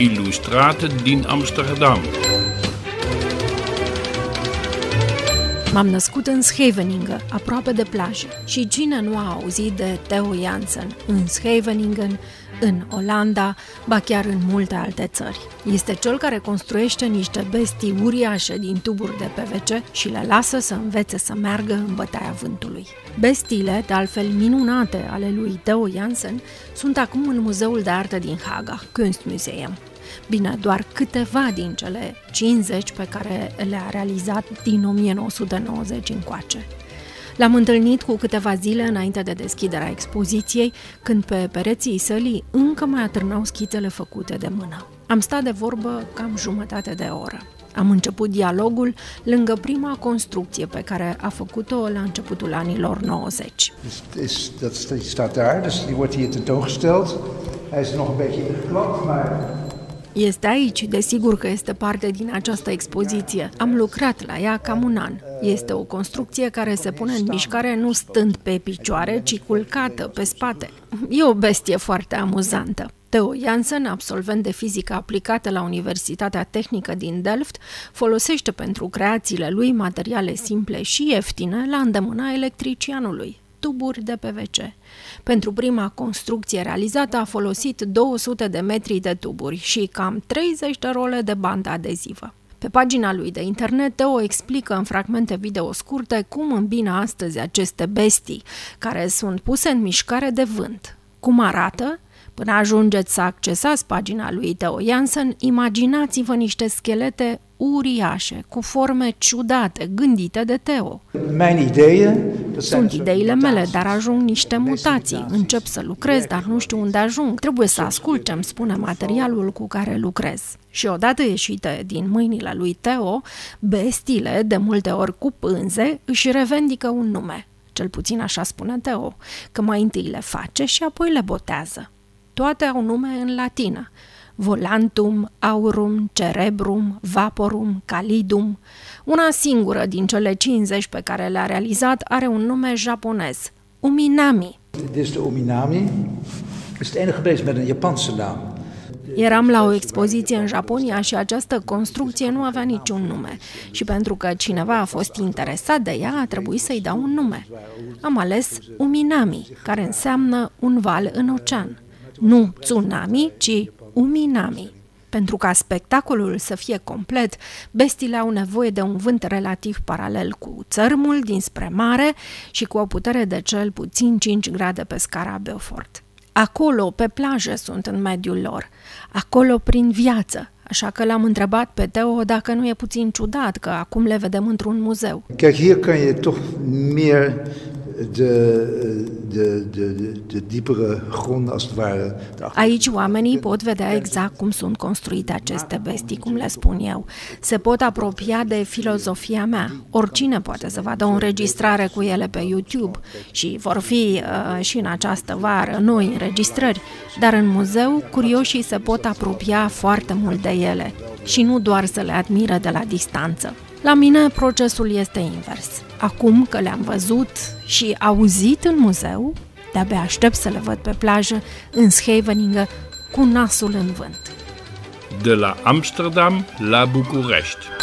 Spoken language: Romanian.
Illustrate din Amsterdam. M-am născut în Scheveningen, aproape de plajă. Și cine nu a auzit de Theo Jansen în Scheveningen, în Olanda, ba chiar în multe alte țări. Este cel care construiește niște bestii uriașe din tuburi de PVC și le lasă să învețe să meargă în bătaia vântului. Bestiile, de altfel minunate ale lui Theo Jansen, sunt acum în Muzeul de Artă din Haga, Kunstmuseum. Bine, doar câteva din cele 50 pe care le-a realizat din 1990 încoace. L-am întâlnit cu câteva zile înainte de deschiderea expoziției, când pe pereții sălii încă mai atârnau schițele făcute de mână. Am stat de vorbă cam jumătate de oră. Am început dialogul lângă prima construcție pe care a făcut-o la începutul anilor 90. Dat staat daar, dus die wordt hier tentoongesteld. Hij is nog een beetje ingeklapt, maar este aici, desigur că este parte din această expoziție. Am lucrat la ea cam un an. Este o construcție care se pune în mișcare nu stând pe picioare, ci culcată pe spate. E o bestie foarte amuzantă. Theo Janssen, absolvent de fizică aplicată la Universitatea Tehnică din Delft, folosește pentru creațiile lui materiale simple și ieftine la îndemâna electricianului tuburi de PVC. Pentru prima construcție realizată a folosit 200 de metri de tuburi și cam 30 de role de bandă adezivă. Pe pagina lui de internet, Teo explică în fragmente video scurte cum îmbină astăzi aceste bestii, care sunt puse în mișcare de vânt. Cum arată? Până ajungeți să accesați pagina lui Theo Jansen, imaginați-vă niște schelete uriașe, cu forme ciudate, gândite de Theo. Sunt ideile mele, dar ajung niște mutații. Încep să lucrez, dar nu știu unde ajung. Trebuie să ascult ce îmi spune materialul cu care lucrez. Și odată ieșite din mâinile lui Theo, bestiile, de multe ori cu pânze, își revendică un nume. Cel puțin așa spune Theo, că mai întâi le face și apoi le botează. Toate au nume în latină. Volantum, aurum, cerebrum, vaporum, calidum. Una singură din cele 50 pe care le-a realizat are un nume japonez, Uminami. Dit is de Uminami. Este enige geweest met een Japanse naam. Eram la o expoziție în Japonia și această construcție nu avea niciun nume. Și pentru că cineva a fost interesat de ea, a trebuit să-i dau un nume. Am ales Uminami, care înseamnă un val în ocean. Nu tsunami, ci uminami. Pentru ca spectacolul să fie complet, bestiile au nevoie de un vânt relativ paralel cu țărmul dinspre mare și cu o putere de cel puțin 5 grade pe scara Beaufort. Acolo, pe plajă, sunt în mediul lor, acolo prin viață, așa că l-am întrebat pe Teo dacă nu e puțin ciudat că acum le vedem într-un muzeu. Kijk, hier kan je toch meer de, de, de, de diepere grond, als het ware. Aici oamenii pot vedea exact cum sunt construite aceste bestii, cum le spun eu. Se pot apropia de filozofia mea. Oricine poate să vadă o înregistrare cu ele pe YouTube și vor fi uh, și în această vară noi înregistrări, dar în muzeu curioșii se pot apropia foarte mult de ele și nu doar să le admiră de la distanță. La mine procesul este invers. Acum că le-am văzut și auzit în muzeu, de-abia aștept să le văd pe plajă în Scheveningen cu nasul în vânt. De la Amsterdam la București.